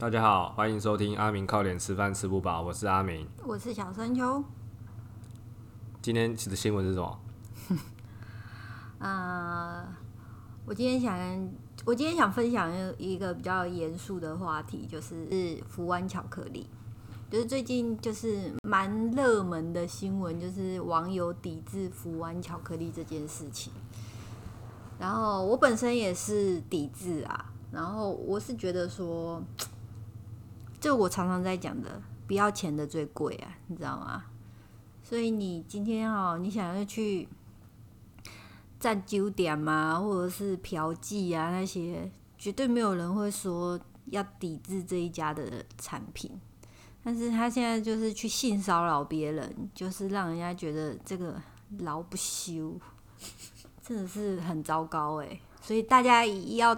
大家好，欢迎收听阿明靠脸吃饭吃不饱，我是阿明。我是小山丘。今天的新闻是什么？呃，我今天想，我今天想分享一个比较严肃的话题，就是福湾巧克力。就是最近就是蛮热门的新闻，就是网友抵制福湾巧克力这件事情。然后我本身也是抵制啊，然后我是觉得说，就我常常在讲的，不要钱的最贵啊，你知道吗？所以你今天哦，你想要去占酒点嘛，或者是嫖妓啊那些，绝对没有人会说要抵制这一家的产品。但是他现在就是去性骚扰别人，就是让人家觉得这个老不休，真的是很糟糕哎。所以大家要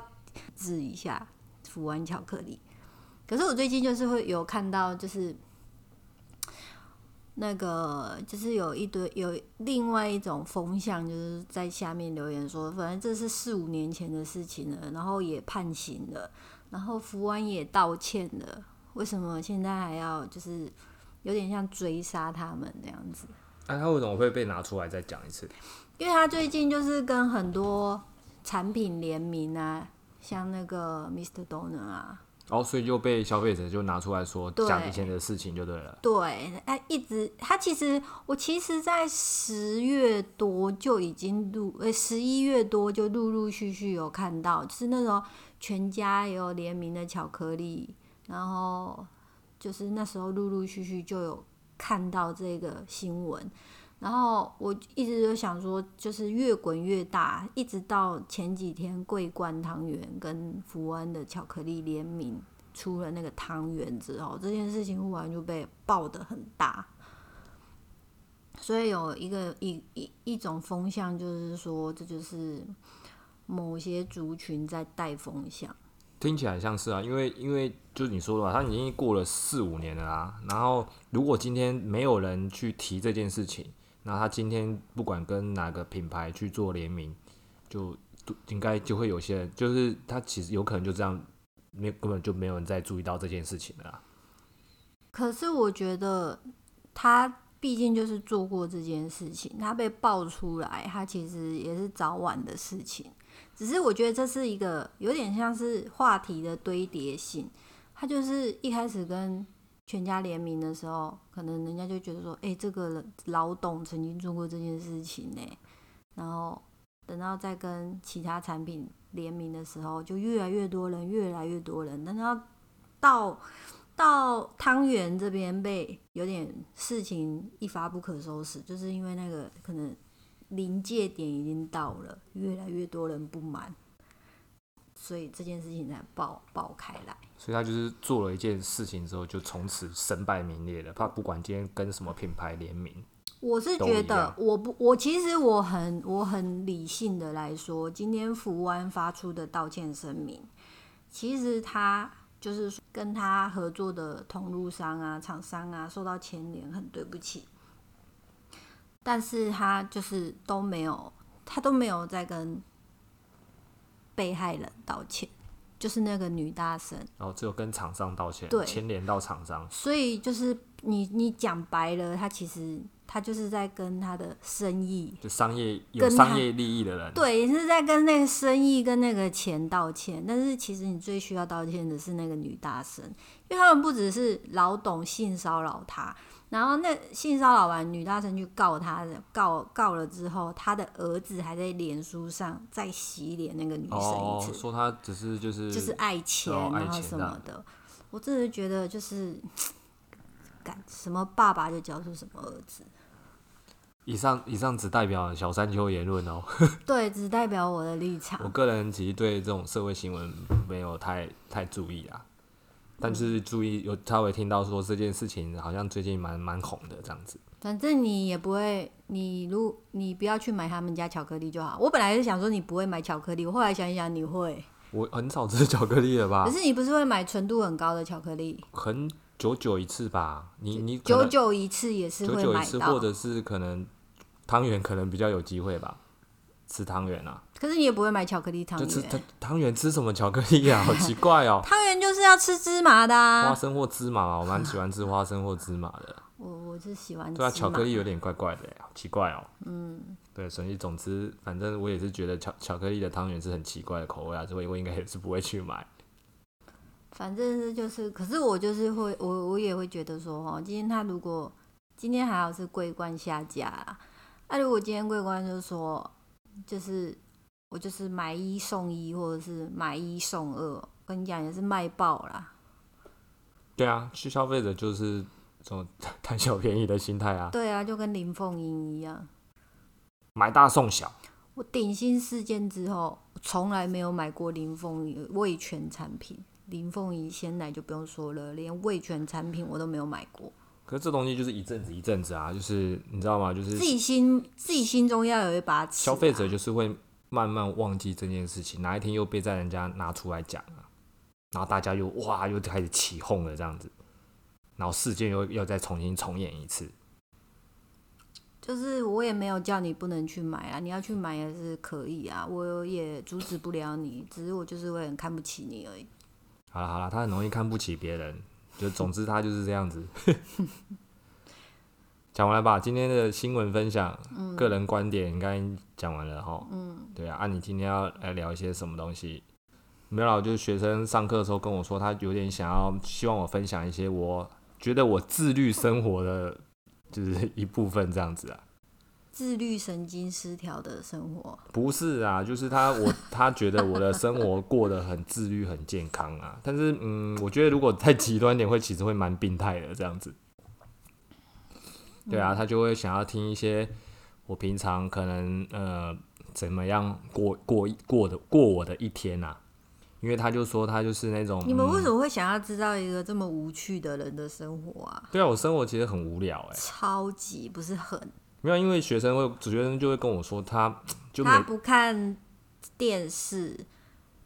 治一下福湾巧克力。可是我最近就是会有看到，就是那个就是有一堆有另外一种风向，就是在下面留言说，反正这是四五年前的事情了，然后也判刑了，然后福安也道歉了。为什么现在还要就是有点像追杀他们那样子？那他为什么会被拿出来再讲一次？因为他最近就是跟很多产品联名啊，像那个 Mr. Donner 啊，哦，所以就被消费者就拿出来说讲以前的事情就对了。对，哎，一直他其实我其实，在十月多就已经陆，呃，十一月多就陆陆续续有看到，就是那种全家有联名的巧克力。然后就是那时候陆陆续续就有看到这个新闻，然后我一直就想说，就是越滚越大，一直到前几天桂冠汤圆跟福安的巧克力联名出了那个汤圆之后，这件事情忽然就被爆得很大，所以有一个一一一种风向，就是说这就是某些族群在带风向。听起来像是啊，因为因为就是你说的嘛，他已经过了四五年了啦。然后如果今天没有人去提这件事情，那他今天不管跟哪个品牌去做联名，就应该就会有些人，就是他其实有可能就这样，没根本就没有人再注意到这件事情了。可是我觉得他毕竟就是做过这件事情，他被爆出来，他其实也是早晚的事情。只是我觉得这是一个有点像是话题的堆叠性，他就是一开始跟全家联名的时候，可能人家就觉得说，哎，这个老董曾经做过这件事情呢。然后等到再跟其他产品联名的时候，就越来越多人，越来越多人。等到到到汤圆这边被有点事情一发不可收拾，就是因为那个可能。临界点已经到了，越来越多人不满，所以这件事情才爆爆开来。所以他就是做了一件事情之后，就从此身败名裂了。他不管今天跟什么品牌联名，我是觉得，我不，我其实我很我很理性的来说，今天福湾发出的道歉声明，其实他就是跟他合作的通路商啊、厂商啊受到牵连，很对不起。但是他就是都没有，他都没有在跟被害人道歉，就是那个女大生，然后只有跟厂商道歉，对，牵连到厂商，所以就是你你讲白了，他其实他就是在跟他的生意，就商业有商业利益的人，对，也是在跟那个生意跟那个钱道歉。但是其实你最需要道歉的是那个女大生，因为他们不只是老董性骚扰他。然后那性骚扰完女大生去告他，告告了之后，他的儿子还在脸书上再洗脸那个女生一次，说他只是就是就是爱钱然后什么的。我真的觉得就是，干什么爸爸就教出什么儿子。以上以上只代表小山丘言论哦，对，只代表我的立场。我个人其实对这种社会新闻没有太太注意啊。但是注意，有稍微听到说这件事情好像最近蛮蛮红的这样子。反正你也不会，你如你不要去买他们家巧克力就好。我本来是想说你不会买巧克力，我后来想一想你会。我很少吃巧克力了吧？可是你不是会买纯度很高的巧克力？很久久一次吧，你你久久一次也是会买到，或者是可能汤圆可能比较有机会吧。吃汤圆啊，可是你也不会买巧克力汤就吃圆，汤汤圆吃什么巧克力啊？好奇怪哦。汤圆就是要吃芝麻的、啊。花生或芝麻嘛，我蛮喜欢吃花生或芝麻的。我我是喜欢对啊，巧克力有点怪怪的耶，好奇怪哦。嗯，对，所以总之，反正我也是觉得巧巧克力的汤圆是很奇怪的口味啊，所以我应该也是不会去买。反正是就是，可是我就是会，我我也会觉得说，哈，今天他如果今天还好是桂冠下架啦，那、如果今天桂冠就是说，就是我就是买一送一，或者是买一送二，跟你讲也是卖爆啦。对啊，去消费者就是这种贪小便宜的心态啊，对啊，就跟林凤英一样。买大送小。我顶新事件之后，从来没有买过林凤仪味全产品。林凤仪鲜奶就不用说了，连味全产品我都没有买过。可是这东西就是一阵子一阵子啊，就是你知道吗？就是自己心自己心中要有一把尺、啊。消费者就是会慢慢忘记这件事情，哪一天又被在人家拿出来讲啊，然后大家又哇又开始起哄了这样子，然后事件又又再重新重演一次。就是我也没有叫你不能去买啊，你要去买也是可以啊，我也阻止不了你，只是我就是会很看不起你而已。好了好了，他很容易看不起别人，就总之他就是这样子。讲完了吧？今天的新闻分享，个人观点应该讲完了哈。嗯，对啊，啊，你今天要来聊一些什么东西？没有啦，就是学生上课的时候跟我说，他有点想要希望我分享一些我觉得我自律生活的，就是一部分这样子啊。自律神经失调的生活，不是啊，就是他我他觉得我的生活过得很自律、很健康啊。但是嗯，我觉得如果太极端点，会其实会蛮病态的这样子。对啊，他就会想要听一些我平常可能呃怎么样过过过的过我的一天啊。因为他就说他就是那种你们为嗯什么会想要知道一个这么无趣的人的生活啊？对啊，我生活其实很无聊哎、超级不是很，没有，因为学生会学生就会跟我说他 就他不看电视，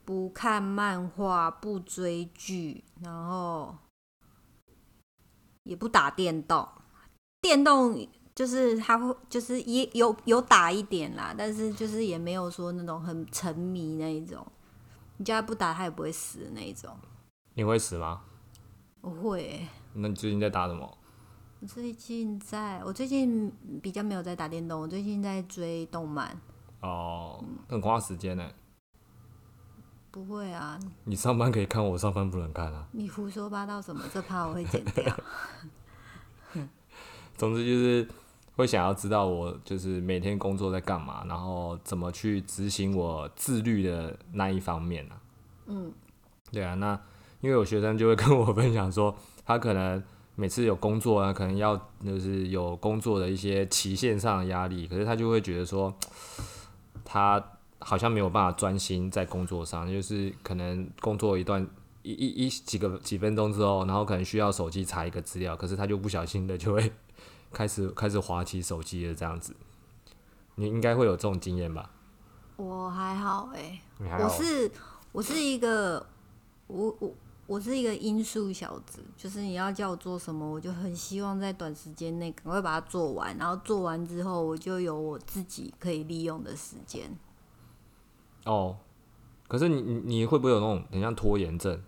不看漫画，不追剧，然后也不打电动。电动就是他会，就是也有有打一点啦，但是就是也没有说那种很沉迷那一种。你叫他不打，他也不会死的那一种。你会死吗？我会欸、那你最近在打什么？我最近在，我最近比较没有在打电动，我最近在追动漫。哦，很花时间呢。不会啊，你上班可以看，我上班不能看啊。你胡说八道什么？这怕我会剪掉。总之就是会想要知道我就是每天工作在干嘛，然后怎么去执行我自律的那一方面啊。嗯，对啊，那因为有学生就会跟我分享说，他可能每次有工作啊，可能要就是有工作的一些期限上的压力，可是他就会觉得说，他好像没有办法专心在工作上，就是可能工作一段一一一几个几分钟之后，然后可能需要手机查一个资料，可是他就不小心的就会 开始开始滑起手机的，这样子。你应该会有这种经验吧？我还好哎、我是我是一个我我我是一个音速小子，就是你要叫我做什么，我就很希望在短时间内赶快把它做完，然后做完之后，我就有我自己可以利用的时间。哦，可是你你你会不会有那种很像拖延症？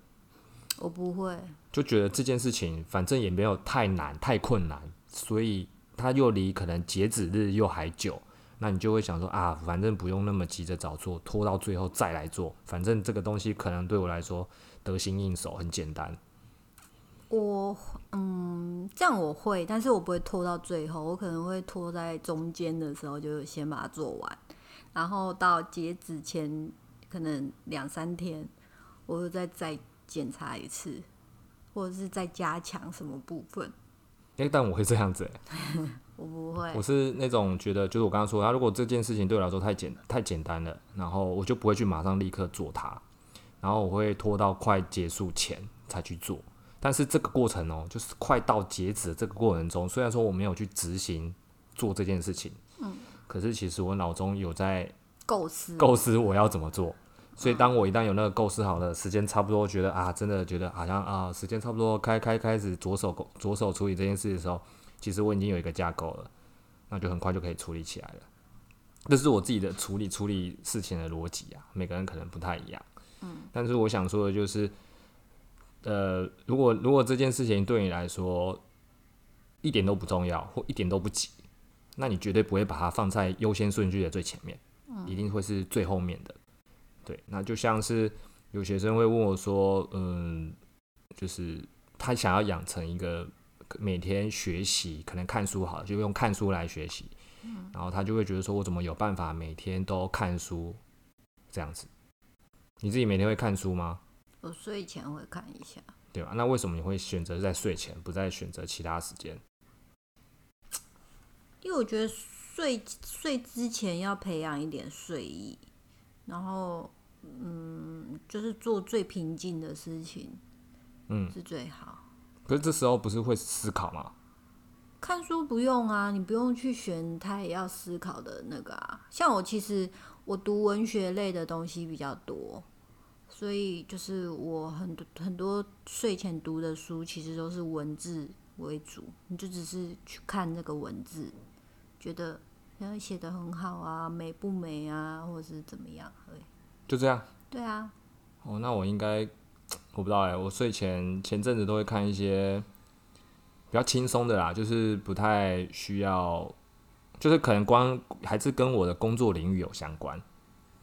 我不会，就觉得这件事情反正也没有太难、太困难，所以它又离可能截止日又还久，那你就会想说啊，反正不用那么急着早做，拖到最后再来做，反正这个东西可能对我来说得心应手，很简单。我嗯，这样我会，但是我不会拖到最后，我可能会拖在中间的时候就先把它做完，然后到截止前可能两三天，我会再再检查一次，或者是再加强什么部分。诶、但我会这样子、欸，我不会我，是那种觉得，就是我刚刚说，他如果这件事情对我来说太简太简单了，然后我就不会去马上立刻做它，然后我会拖到快结束前才去做。但是这个过程哦、就是快到截止的这个过程中，虽然说我没有去执行做这件事情，嗯，可是其实我脑中有在构思构思我要怎么做。所以当我一旦有那个构思好的，时间差不多，觉得啊，真的觉得好像啊，时间差不多开开开始着手着着手处理这件事的时候，其实我已经有一个架构了，那就很快就可以处理起来了。这是我自己的处理处理事情的逻辑啊，每个人可能不太一样。嗯，但是我想说的就是，呃，如果如果这件事情对你来说一点都不重要，或一点都不急，那你绝对不会把它放在优先顺序的最前面，一定会是最后面的。对，那就像是有学生会问我说，嗯，就是他想要养成一个每天学习，可能看书好了，就用看书来学习。然后他就会觉得说，我怎么有办法每天都看书这样子？你自己每天会看书吗？我睡前会看一下。对吧？那为什么你会选择在睡前，不再选择其他时间？因为我觉得睡睡之前要培养一点睡意，然后嗯，就是做最平静的事情，嗯，是最好。可是这时候不是会思考吗？看书不用啊，你不用去选他也要思考的那个啊。像我其实我读文学类的东西比较多，所以就是我很多很多睡前读的书其实都是文字为主，你就只是去看那个文字，觉得然后写的很好啊，美不美啊，或者是怎么样而已。就这样。对啊，哦，那我应该我不知道哎，我睡前前阵子都会看一些比较轻松的啦，就是不太需要，就是可能光还是跟我的工作领域有相关，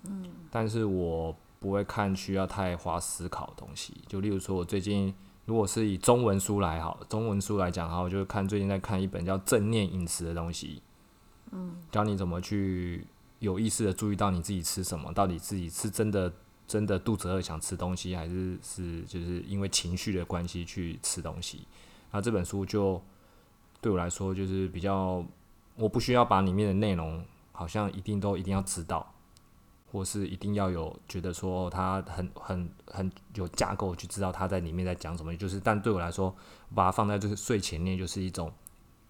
嗯，但是我不会看需要太花思考的东西。就例如说，我最近如果是以中文书来好，中文书来讲的话，我就看最近在看一本叫《正念饮食》的东西，嗯，教你怎么去有意识的注意到你自己吃什么，到底自己是真的真的肚子饿想吃东西，还是是就是因为情绪的关系去吃东西。那这本书就对我来说就是比较，我不需要把里面的内容好像一定都一定要知道，或是一定要有觉得说它很很很有架构去知道它在里面在讲什么。就是但对我来说，把它放在就是睡前念，就是一种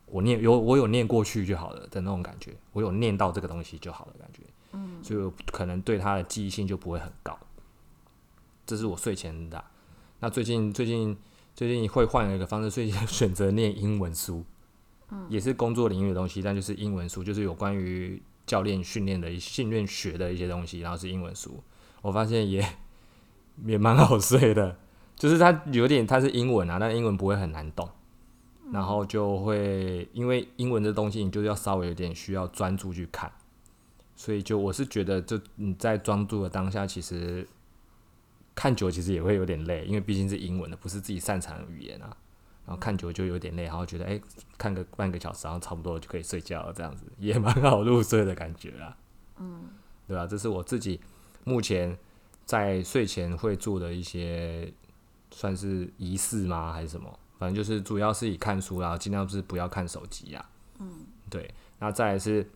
我念有我有念过去就好了的那种感觉，我有念到这个东西就好了感觉。嗯，所以可能对它的记忆性就不会很高。这是我睡前的、那最近最近最近会换了一个方式，最近选择念英文书，也是工作领域的东西，但就是英文书，就是有关于教练训练的训练学的一些东西，然后是英文书，我发现也 也蛮好睡的，就是它有点它是英文啊，但英文不会很难懂，然后就会因为英文的东西，你就是要稍微有点需要专注去看，所以就我是觉得，就你在专注的当下，其实。看久其实也会有点累，因为毕竟是英文的，不是自己擅长的语言啊。然后看久就有点累，然后觉得哎、看个半个小时，然后差不多就可以睡觉了，这样子也蛮好入睡的感觉啊。嗯，对吧、这是我自己目前在睡前会做的一些算是仪式吗，还是什么？反正就是主要是以看书啦，尽量是不要看手机呀。嗯，对。那再来是，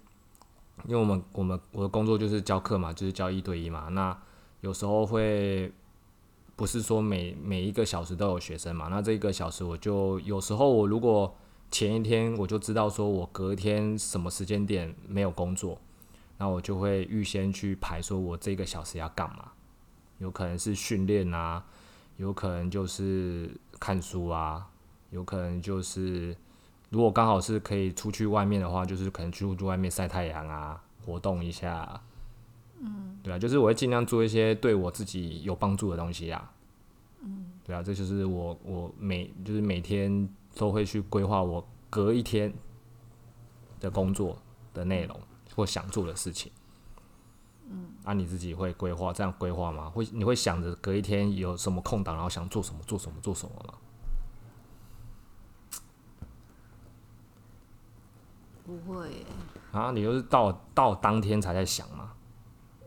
因为我们我们我的工作就是教课嘛，就是教一对一嘛，那有时候会。不是说每每一个小时都有学生嘛？那这一个小时我就有时候我如果前一天我就知道说我隔天什么时间点没有工作，那我就会预先去排说我这个小时要干嘛，有可能是训练啊，有可能就是看书啊，有可能就是如果刚好是可以出去外面的话，就是可能去外面晒太阳啊，活动一下。嗯，对啊，就是我会尽量做一些对我自己有帮助的东西啊。嗯，对啊，这就是我我每就是每天都会去规划我隔一天的工作的内容或想做的事情。嗯，啊，你自己会规划这样规划吗？会你会想着隔一天有什么空档，然后想做什么做什么做什么吗？不会耶。啊，你就是到到当天才在想吗？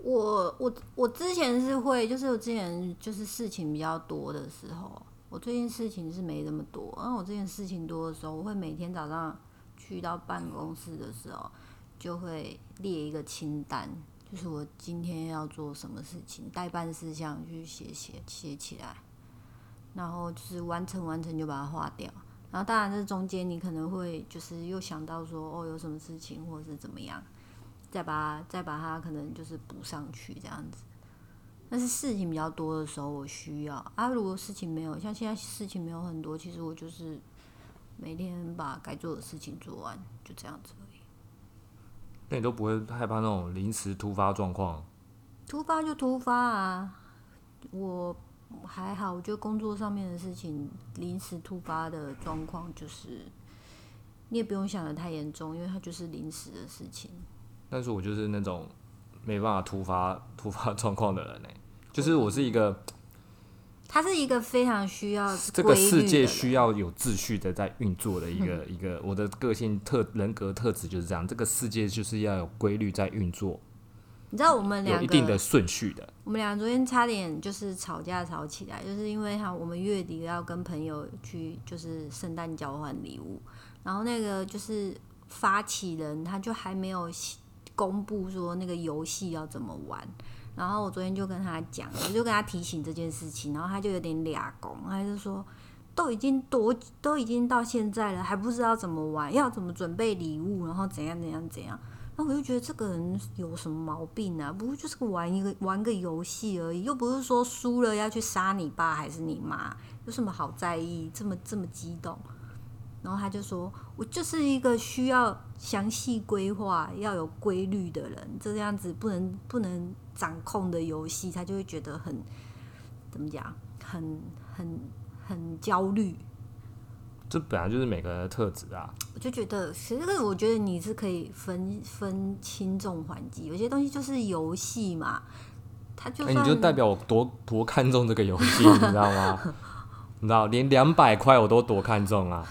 我我我之前是会，就是我之前就是事情比较多的时候，我最近事情是没那么多。然后我之前事情多的时候，我会每天早上去到办公室的时候，就会列一个清单，就是我今天要做什么事情，代办事项去写写写起来，然后就是完成完成就把它划掉。然后当然这中间你可能会就是又想到说哦有什么事情或者是怎么样。再把再把它可能就是补上去这样子，但是事情比较多的时候我需要啊。如果事情没有，像现在事情没有很多，其实我就是每天把该做的事情做完，就这样子而已。那你都不会害怕那种临时突发状况？突发就突发啊，我还好，我觉得工作上面的事情，临时突发的状况就是，你也不用想的太严重，因为它就是临时的事情。但是我就是那种没办法突发突发状况的人呢、就是我是一个他是一个非常需要这个世界规律的人需要有秩序的在运作的一个、一个我的个性特人格特质就是这样，这个世界就是要有规律在运作，你知道我们两个一定的顺序的。我们俩昨天差点就是吵架吵起来，就是因为哈，我们月底要跟朋友去就是圣诞交换礼物，然后那个就是发起人他就还没有公布说那个游戏要怎么玩，然后我昨天就跟他讲，我就跟他提醒这件事情，然后他就有点俩公，他就说都已经多都已经到现在了，还不知道怎么玩，要怎么准备礼物，然后怎样怎样怎样。然后我就觉得这个人有什么毛病啊？不过就是玩一个玩个游戏而已，又不是说输了要去杀你爸还是你妈，有什么好在意？这么这么激动？然后他就说：“我就是一个需要详细规划、要有规律的人，这样子不能不能掌控的游戏，他就会觉得很怎么讲，很很很焦虑。”这本来就是每个人的特质啊。我就觉得，其实我觉得你是可以分分轻重缓急，有些东西就是游戏嘛，它就你就代表我多多看重这个游戏，你知道吗？你知道，连两百块我都多看重啊。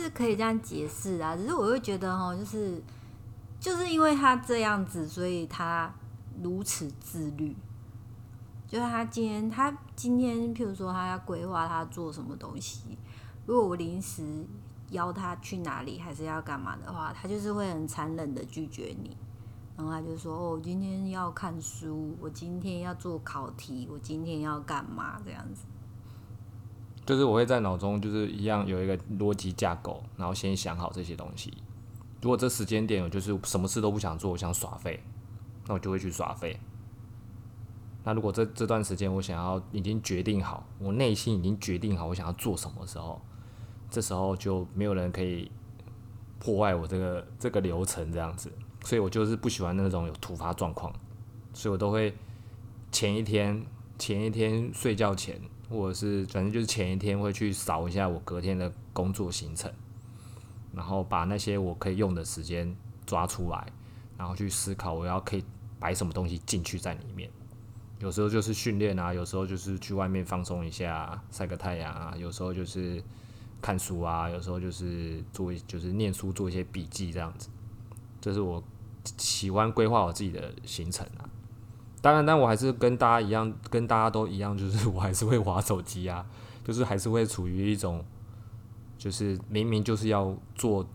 是可以这样解释啊，只是我会觉得哈，就是就是因为他这样子，所以他如此自律。就是他今天，他今天，譬如说他要规划他做什么东西，如果我临时邀他去哪里，还是要干嘛的话，他就是会很残忍的拒绝你。然后他就说：“哦，我今天要看书，我今天要做考题，我今天要干嘛？”这样子。就是我会在脑中就是一样有一个逻辑架构，然后先想好这些东西。如果这时间点我就是什么事都不想做，我想耍废，那我就会去耍废。那如果这这段时间我想要已经决定好，我内心已经决定好我想要做什么时候，这时候就没有人可以破坏我这个这个流程这样子。所以我就是不喜欢那种有突发状况，所以我都会前一天前一天睡觉前，或者是反正就是前一天会去扫一下我隔天的工作行程，然后把那些我可以用的时间抓出来，然后去思考我要可以摆什么东西进去在里面。有时候就是训练啊，有时候就是去外面放松一下，晒个太阳啊，有时候就是看书啊，有时候就是做就是念书做一些笔记这样子。这是我喜欢规划我自己的行程啊。当然，但我还是跟大家一样，跟大家都一样，就是我还是会划手机啊，就是还是会处于一种，就是明明就是要做，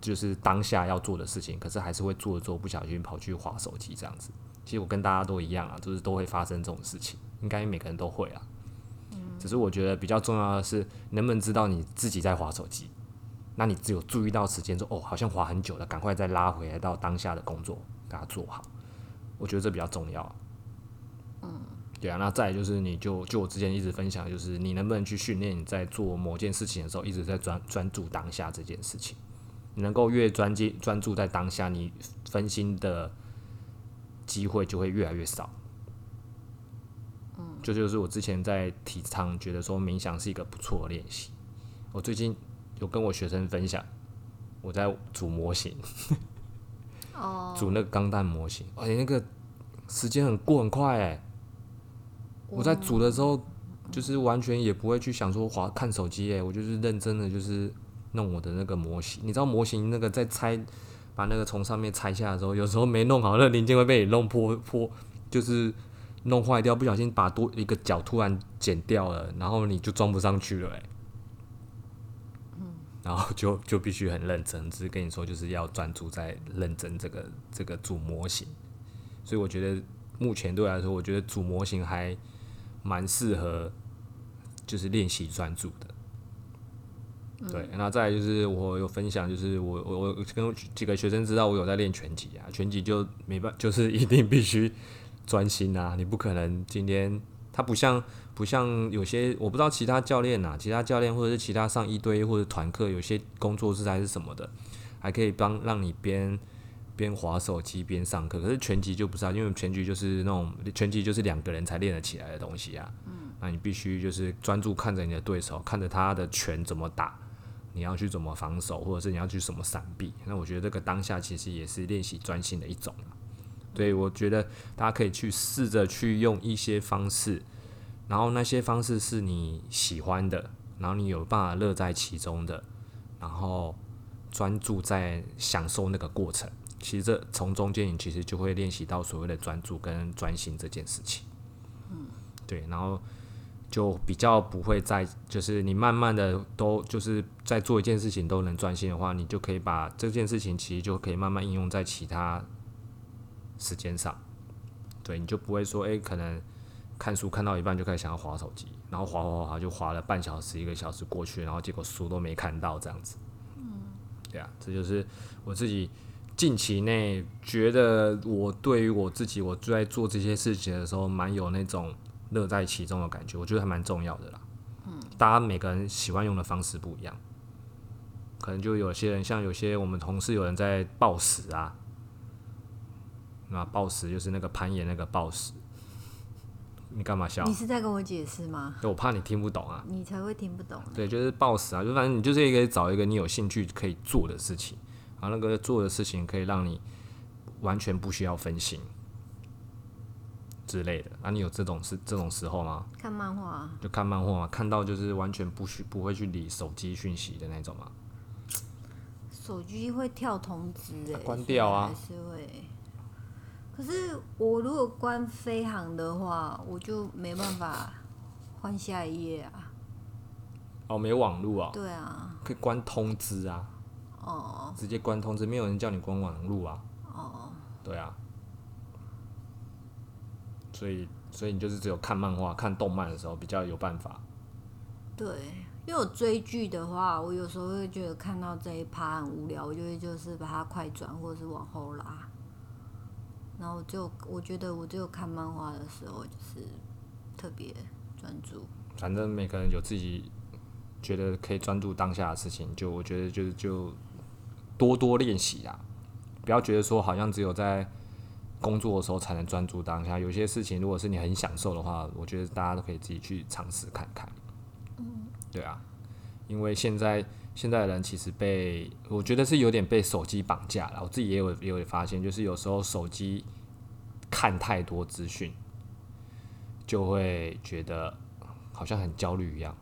就是当下要做的事情，可是还是会做着做，不小心跑去划手机这样子。其实我跟大家都一样啊，就是都会发生这种事情，应该每个人都会啊。只是我觉得比较重要的是，能不能知道你自己在划手机。那你只有注意到时间说哦，好像划很久了，赶快再拉回来到当下的工作，给它做好。我觉得这比较重要。嗯，对啊。那再就是，你就就我之前一直分享，就是你能不能去训练你在做某件事情的时候，一直在专专注当下这件事情。你能够越专精专注在当下，你分心的机会就会越来越少。嗯，这就是我之前在提倡，觉得说冥想是一个不错的练习。我最近有跟我学生分享，我在组模型，哦，组那个钢弹模型，而且那个时间很过很快哎。我在组的时候，就是完全也不会去想说滑看手机哎，我就是认真的就是弄我的那个模型。你知道模型那个在拆，把那个从上面拆下的时候，有时候没弄好，那零件会被你弄破 破，就是弄坏掉，不小心把多一个角突然剪掉了，然后你就装不上去了哎。然后就就必须很认真，只是跟你说就是要专注在认真这个这个主模型，所以我觉得目前对我来说，我觉得主模型还蛮适合，就是练习专注的。对，那再来就是我有分享，就是我我我跟几个学生知道我有在练拳击啊，拳击就没办，就是一定必须专心啊，你不可能今天他不像不像有些我不知道其他教练呐、其他教练或者是其他上一堆或者团课，有些工作室还是什么的，还可以帮让你边边划手机边上课。可是拳击就不是啊，因为拳击就是那种拳击就是两个人才练得起来的东西啊。嗯，那你必须就是专注看着你的对手，看着他的拳怎么打，你要去怎么防守，或者是你要去什么闪避。那我觉得这个当下其实也是练习专心的一种啊。对，我觉得大家可以去试着去用一些方式，然后那些方式是你喜欢的，然后你有办法乐在其中的，然后专注在享受那个过程。其实这从中间你其实就会练习到所谓的专注跟专心这件事情。嗯，对，然后就比较不会在，就是你慢慢的都就是在做一件事情都能专心的话，你就可以把这件事情其实就可以慢慢应用在其他时间上。对，你就不会说，诶，可能看书看到一半就开始想要划手机，然后划划划就划了半小时一个小时过去，然后结果书都没看到这样子。嗯，对啊，这就是我自己。近期内觉得我对于我自己，我最爱做这些事情的时候，蛮有那种乐在其中的感觉，我觉得还蛮重要的啦。嗯，大家每个人喜欢用的方式不一样，可能就有些人像有些我们同事有人在暴食啊，那暴食就是那个攀岩那个暴食，你干嘛笑？你是在跟我解释吗？我怕你听不懂啊。你才会听不懂。对，就是暴食啊，就反正你就是一个找一个你有兴趣可以做的事情。然后，那个做的事情可以让你完全不需要分心之类的。啊，你有这种是这种时候吗？看漫画。就看漫画嘛，看到就是完全不需不会去理手机讯息的那种吗？手机会跳通知诶，关掉啊。还是会。可是我如果关飞行的话，我就没办法换下一页啊。哦，没网络啊。对啊。可以关通知啊。哦，直接关通知，没有人叫你关网络啊。哦，对啊，所以所以你就是只有看漫画、看动漫的时候比较有办法。对，因为我追剧的话，我有时候会觉得看到这一趴很无聊，我就会就是把它快转或者是往后拉。然后就我觉得我只有看漫画的时候就是特别专注。反正每个人有自己觉得可以专注当下的事情，就我觉得就就。多多练习啊！不要觉得说好像只有在工作的时候才能专注当下。有些事情，如果是你很享受的话，我觉得大家都可以自己去尝试看看。嗯，对啊，因为现在现在的人其实被我觉得是有点被手机绑架了。我自己也有也有发现，就是有时候手机看太多资讯，就会觉得好像很焦虑一样，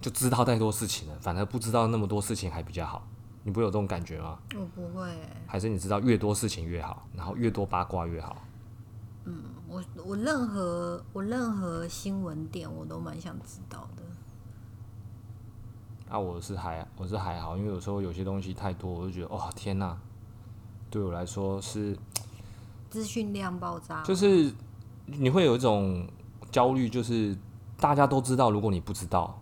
就知道太多事情了，反而不知道那么多事情还比较好。你不会有这种感觉吗？我不会。还是你知道越多事情越好，然后越多八卦越好。嗯，我我任何我任何新闻点我都蛮想知道的。啊，我是还我是还好，因为有时候有些东西太多，我就觉得哦天哪，对我来说是资讯量爆炸，就是你会有一种焦虑，就是大家都知道，如果你不知道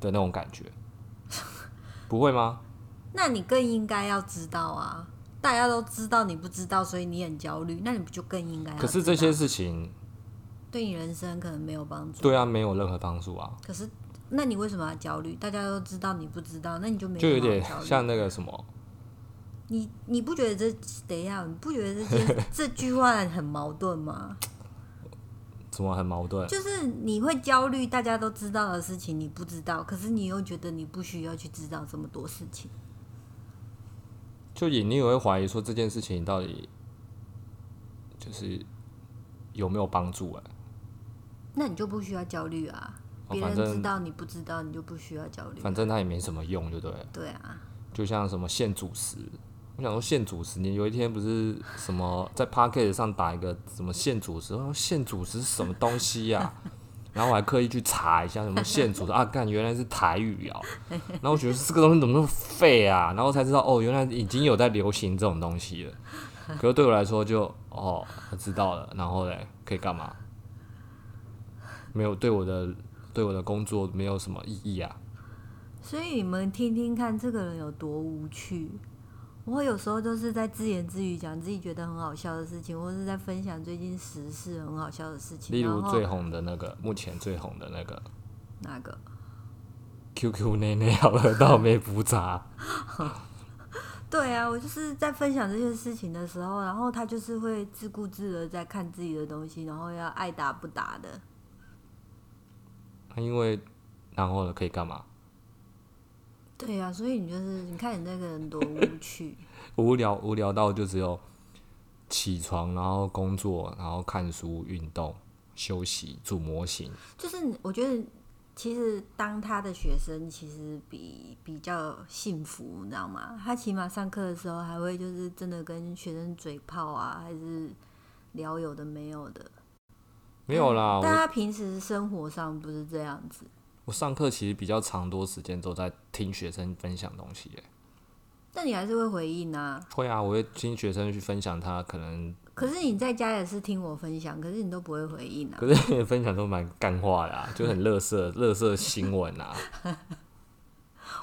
的那种感觉，不会吗？那你更应该要知道啊！大家都知道你不知道，所以你很焦虑。那你不就更应该？可是这些事情对你人生可能没有帮助。对啊，没有任何帮助啊。可是，那你为什么要焦虑？大家都知道你不知道，那你就没就有点像那个什么？你你不觉得这等一下？你不觉得这件这句话很矛盾吗？怎么很矛盾？就是你会焦虑，大家都知道的事情你不知道，可是你又觉得你不需要去知道这么多事情。就也你也会怀疑说这件事情到底就是有没有帮助啊？那你就不需要焦虑啊！别人知道你不知道，你就不需要焦虑。反正它也没什么用，就对。对啊。就像什么限主食，我想说限主食，你有一天不是什么在 p a r k e t 上打一个什么限主食，限主食是什么东西呀？然后我还刻意去查一下什么现煮的啊，干原来是台语啊！然后我觉得这个东西怎么那么废啊？然后才知道哦，原来已经有在流行这种东西了。可是对我来说就哦，我知道了。然后嘞，可以干嘛？没有对我的对我的工作没有什么意义啊。所以你们听听看，这个人有多无趣。我有时候都是在自言自语讲自己觉得很好笑的事情，或是在分享最近时事很好笑的事情。例如最红的那个，目前最红的那个。哪个？QQ 内内好喝到没补杂。对啊，我就是在分享这些事情的时候，然后他就是会自顾自的在看自己的东西，然后要爱答不答的。因为然后呢，可以干嘛？对呀、所以你就是你看你那个人多无趣。无聊无聊到就只有起床，然后工作，然后看书、运动、休息、做模型。就是我觉得，其实当他的学生，其实比比较幸福，你知道吗？他起码上课的时候还会就是真的跟学生嘴炮啊，还是聊有的没有的。没有啦，我但他平时生活上不是这样子。我上课其实比较长多时间都在听学生分享东西耶。但你还是会回应啊。会啊，我会听学生去分享他可能，可是你在家也是听我分享，可是你都不会回应啊。可是分享都蛮干话的、啊，就很乐色乐色新闻啊，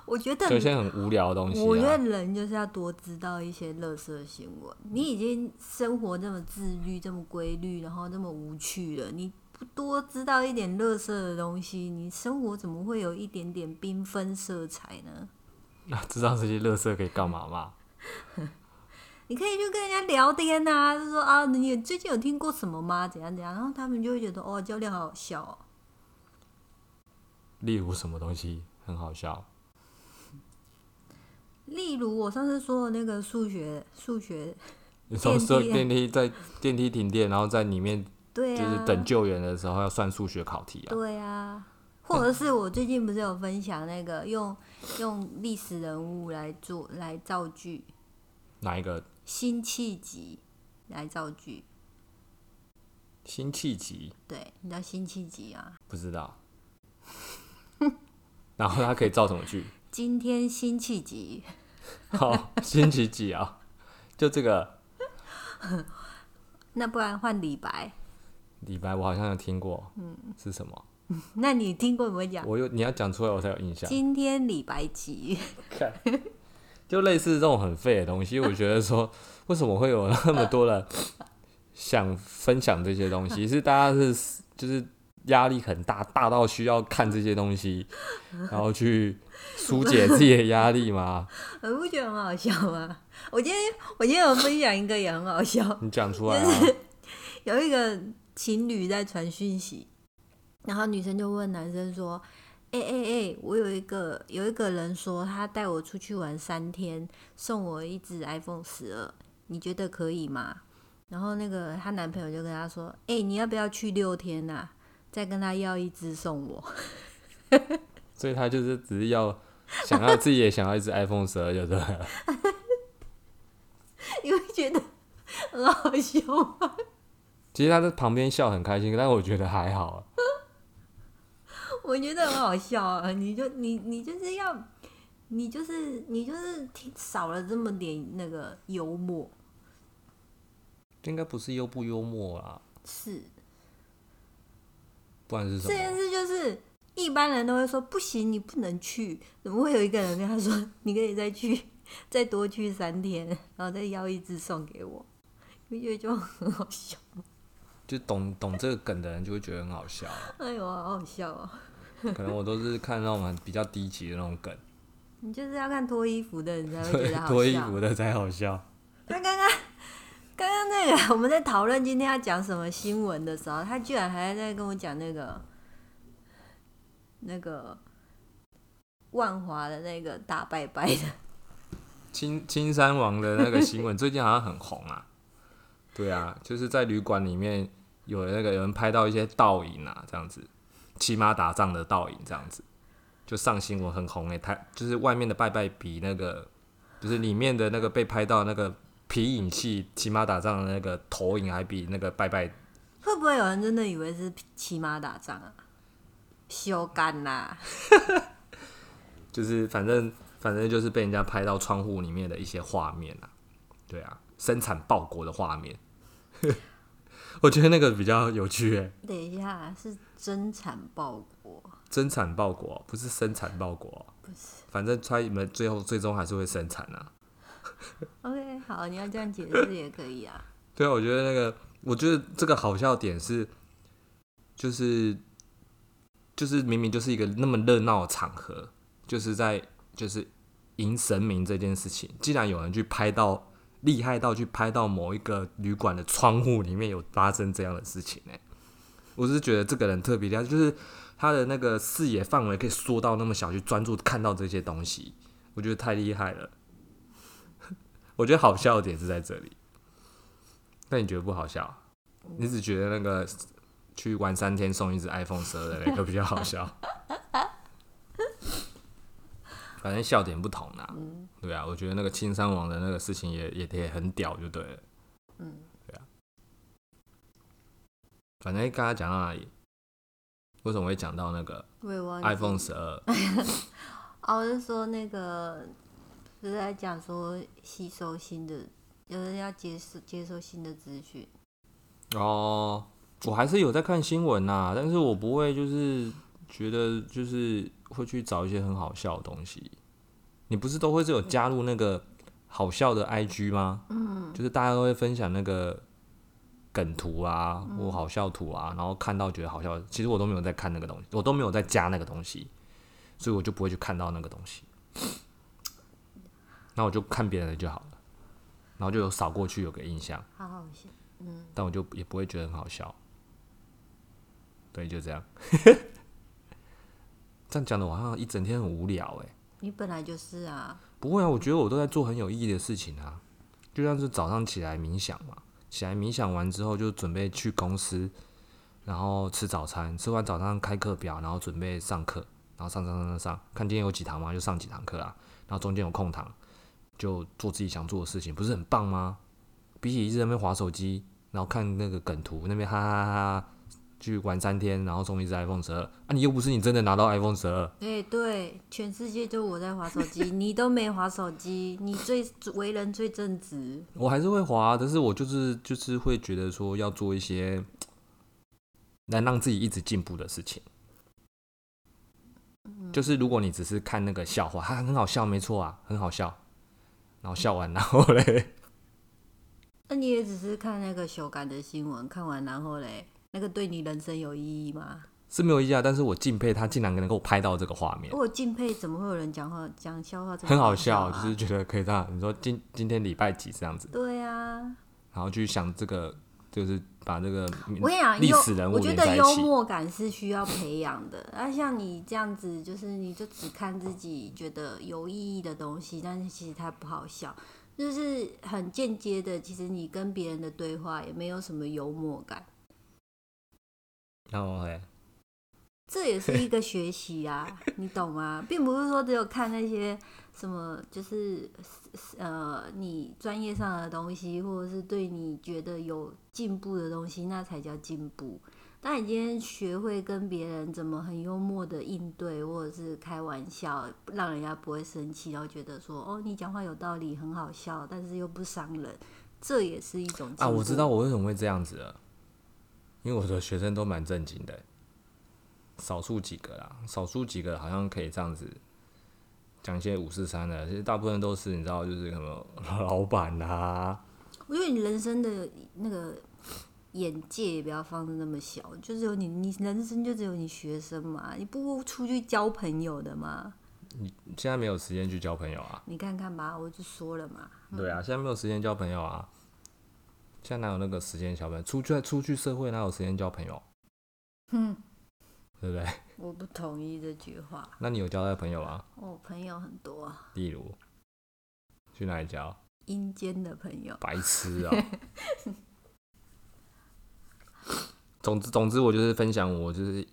我觉得有一些很无聊的东西、啊。我觉得人就是要多知道一些乐色新闻。你已经生活这么自律、这么规律，然后这么无趣了，你不多知道一点乐色的东西，你生活怎么会有一点点缤纷色彩呢？那知道这些乐色可以干嘛吗？你可以去跟人家聊天呐、就说啊，你最近有听过什么吗？怎样怎样，然后他们就会觉得哦，教练好好笑哦。例如什么东西很好笑？例如我上次说的那个数学，数学，你说说电梯电梯在电梯停电，然后在里面就是等救援的时候要算数学考题啊。对啊，或者是我最近不是有分享那个用用历史人物来做来造句，哪一个辛弃疾来造句。辛弃疾？对，你知道辛弃疾啊？不知道。然后他可以造什么句？今天辛弃疾，好，辛弃疾啊，就这个 那不然换李白。李白，我好像有听过，嗯，是什么？那你听过有没有讲？我有你要讲出来我才有印象。今天李白集，看，就类似这种很废的东西，我觉得说，为什么会有那么多人想分享这些东西？是大家是就是压力很大，大到需要看这些东西，然后去疏解自己的压力吗？你不觉得很好笑吗？我今天我今天有分享一个也很好笑，你讲出来啊！有一个情侣在传讯息，然后女生就问男生说：“哎哎哎，我有一个有一个人说他带我出去玩三天，送我一只 iPhone 十二，你觉得可以吗？”然后那个她男朋友就跟她说：“哎、你要不要去六天呐、再跟他要一只送我。所以他就是只是要想要自己也想要一只 iPhone 十二，就对了。你会觉得很好笑吗？其实他在旁边笑很开心，但我觉得还好。我觉得很好笑啊！你就你你就是要，你就是你就是挺少了这么点那个幽默，应该不是幽不幽默啦，是不然是什么这件？事就是一般人都会说不行，你不能去，怎么会有一个人跟他说你可以再去 再多去三天，然后再要一只送给我？你不觉得就很好笑？就懂懂这个梗的人就会觉得很好笑啊。哎呦，好好笑哦！可能我都是看那种很比较低级的那种梗，你就是要看脱衣服的人才会觉得好笑。脱衣服的才好笑。他刚刚刚刚那个我们在讨论今天要讲什么新闻的时候，他居然还在跟我讲那个那个万华的那个大拜拜的，青青山王的那个新闻最近好像很红啊。对啊，就是在旅馆里面有那个有人拍到一些倒影啊，这样子。骑马打仗的倒影，这样子。就上新闻很红诶、他就是外面的拜拜比那个就是里面的那个被拍到那个皮影戏骑马打仗的那个投影还比那个拜拜会不会有人真的以为是骑马打仗啊？修干啦，就是反正反正就是被人家拍到窗户里面的一些画面啊，对啊，生产报国的画面，我觉得那个比较有趣诶、等一下是真产报国，增产报国不是生产报国，不是。反正他们最后最终还是会生产啊。OK，好，你要这样解释也可以啊。对啊，我觉得那个，我觉得这个好笑点是，就是就是明明就是一个那么热闹的场合，就是在就是迎神明这件事情，既然有人去拍到厉害到去拍到某一个旅馆的窗户里面有发生这样的事情呢、我是觉得这个人特别厉害，就是他的那个视野范围可以缩到那么小，去专注看到这些东西，我觉得太厉害了。我觉得好笑的点是在这里，那你觉得不好笑？你只觉得那个去玩三天送一只 iPhone 十二的那个比较好笑。反正笑点不同啦，对啊，我觉得那个青山王的那个事情也也也很屌，就对了，嗯，对啊。反正刚刚讲到哪里？为什么会讲到那个 iPhone 十二？哦，我是说那个是在讲说吸收新的，就是要接受接受新的资讯。哦，我还是有在看新闻呐，但是我不会就是觉得就是会去找一些很好笑的东西。你不是都会是有加入那个好笑的 IG 吗？嗯，就是大家都会分享那个梗图啊，或好笑图啊，然后看到觉得好笑，其实我都没有在看那个东西，我都没有在加那个东西，所以我就不会去看到那个东西。那我就看别人的就好了，然后就有扫过去有个印象。好好笑。嗯，但我就也不会觉得很好笑。对，就这样。这样讲的，我好像一整天很无聊哎。你本来就是啊。不会啊，我觉得我都在做很有意义的事情啊。就像是早上起来冥想嘛，起来冥想完之后就准备去公司，然后吃早餐，吃完早餐开课表，然后准备上课，然后上上上上上，看今天有几堂嘛，就上几堂课啊。然后中间有空堂，就做自己想做的事情，不是很棒吗？比起一直在那边划手机，然后看那个梗图，那边哈哈哈哈，去玩三天，然后送一只 iPhone 十二，啊，你又不是你真的拿到 iPhone 十二，哎、对，全世界就我在划手机，你都没划手机，你最为人最正直。我还是会划，但是我就是就是会觉得说要做一些能让自己一直进步的事情。就是如果你只是看那个笑话，它很好笑，没错啊，很好笑，然后笑完，然后嘞，那你也只是看那个修改的新闻，看完然后嘞，那个对你人生有意义吗？是没有意义啊，但是我敬佩他竟然能够拍到这个画面，我敬佩，怎么会有人讲话讲笑话很好笑？就是觉得可以这样。你说今今天礼拜几这样子，对啊，然后去想这个，就是把这个我跟你讲，幽历史人物我觉得。幽默感是需要培养的。那像你这样子，就是你就只看自己觉得有意义的东西，但是其实它不好笑，就是很间接的。其实你跟别人的对话也没有什么幽默感，然后会，这也是一个学习啊，你懂吗？并不是说只有看那些什么，就是呃你专业上的东西，或者是对你觉得有进步的东西，那才叫进步。当你今天学会跟别人怎么很幽默的应对，或者是开玩笑，让人家不会生气，然后觉得说哦你讲话有道理，很好笑，但是又不伤人，这也是一种进啊，我知道我为什么会这样子了，因为我的学生都蛮正经的，少数几个啦，少数几个好像可以这样子讲一些五四三的，其实大部分都是你知道，就是什么 老板啊，我觉得你人生的那个眼界也不要放的那么小，就只有你，你人生就只有你学生嘛，你不出去交朋友的嘛？现在没有时间去交朋友啊，你看看吧，我就说了嘛，对啊，现在没有时间交朋友啊，现在哪有那个时间交朋友？出去出去社会哪有时间交朋友？哼，对不对？我不同意这句话。那你有交到朋友吗？我朋友很多啊，例如去哪里交？阴间的朋友。白痴啊、总之，总之，我就是分享我就是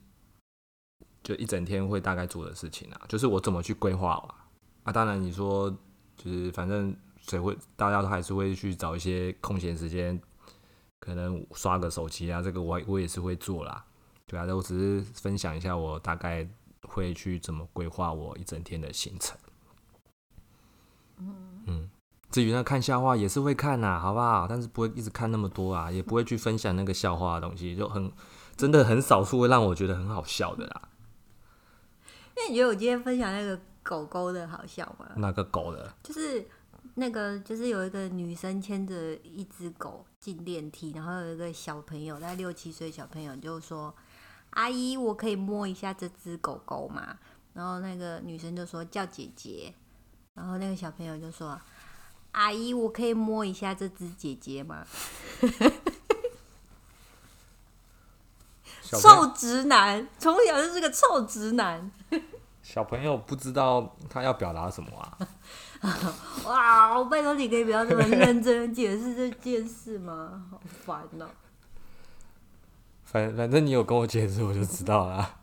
就一整天会大概做的事情啊，就是我怎么去规划啊。啊，当然你说就是反正谁会，大家都还是会去找一些空闲时间，可能刷个手机啊，这个我我也是会做啦。对啊，我只是分享一下我大概会去怎么规划我一整天的行程。嗯，至于那看笑话也是会看呐、好不好？但是不会一直看那么多啊，也不会去分享那个笑话的东西，就很真的很少数会让我觉得很好笑的啦。那你觉得我今天分享那个狗狗的好笑吗？那个狗的，就是那个，就是有一个女生牵着一只狗进电梯，然后有一个小朋友，大概六七岁小朋友就说：“阿姨，我可以摸一下这只狗狗吗？”然后那个女生就说：“叫姐姐。”然后那个小朋友就说：“阿姨，我可以摸一下这只姐姐吗？”臭直男，从小就是个臭直男。小朋友不知道他要表达什么啊？哇，我拜托你可以不要这么认真地解释这件事吗？好烦哦、反反正你有跟我解释，我就知道啦。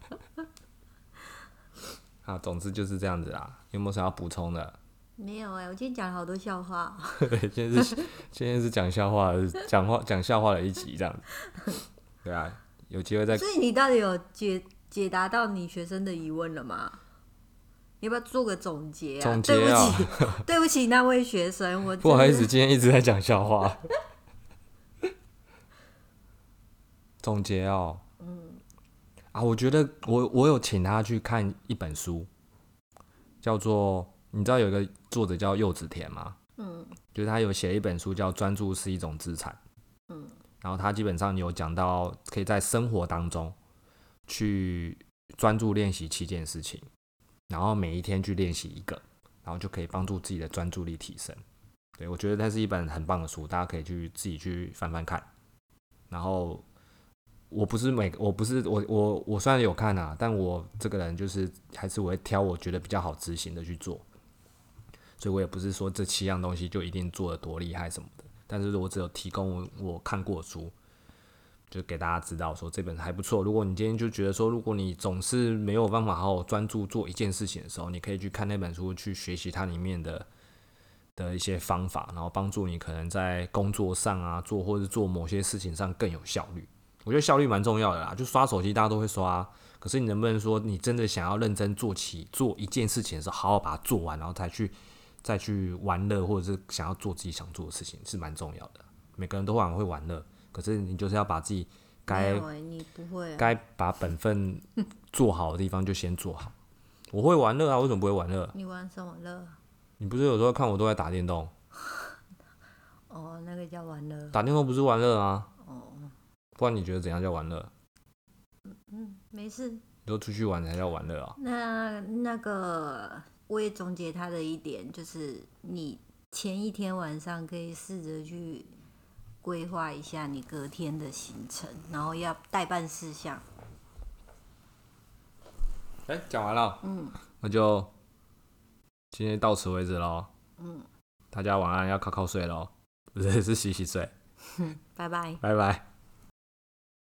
啊，总之就是这样子啦。有没有想要补充的？没有哎、我今天讲了好多笑话。对，今天是今天是讲笑话，讲话讲笑话的一集这样子。对啊，有机会再所以你到底有解解答到你学生的疑问了吗？你要不要做个总结啊？总结啊对不起，对不起那位学生，我不好意思，今天一直在讲笑话。总结哦，嗯，啊，我觉得我我有请他去看一本书，叫做你知道有一个作者叫柚子田吗？嗯就是他有写一本书叫《专注是一种资产》，嗯，然后他基本上有讲到可以在生活当中去专注练习七件事情，然后每一天去练习一个，然后就可以帮助自己的专注力提升。对我觉得它是一本很棒的书，大家可以去自己去翻翻看。然后我不是每我不是我我我虽然有看啊，但我这个人就是还是我会挑我觉得比较好执行的去做。所以我也不是说这七样东西就一定做的多厉害什么的，但是我只有提供我看过书，就给大家知道说这本还不错。如果你今天就觉得说，如果你总是没有办法好好专注做一件事情的时候，你可以去看那本书，去学习它里面的的一些方法，然后帮助你可能在工作上啊做或者是做某些事情上更有效率。我觉得效率蛮重要的啦，就刷手机大家都会刷，可是你能不能说你真的想要认真做起做一件事情的时候，好好把它做完，然后再去再去玩乐，或者是想要做自己想做的事情，是蛮重要的。每个人都很会玩乐，可是你就是要把自己没该欸你不会、啊，该把本分 做好的地方就先做好。我会玩乐啊，为什么不会玩乐？你玩什么乐？你不是有时候看我都在打电动，哦，那个叫玩乐。打电动不是玩乐啊？哦，不然你觉得怎样叫玩乐？嗯，没事。你说出去玩才叫玩乐啊？那那个，我也总结他的一点，就是你前一天晚上可以试着去规划一下你隔天的行程，然后要代办事项。哎、讲完了，嗯那就今天到此为止喽。嗯，大家晚安，要靠靠睡喽，不是是洗洗睡，拜拜。拜拜。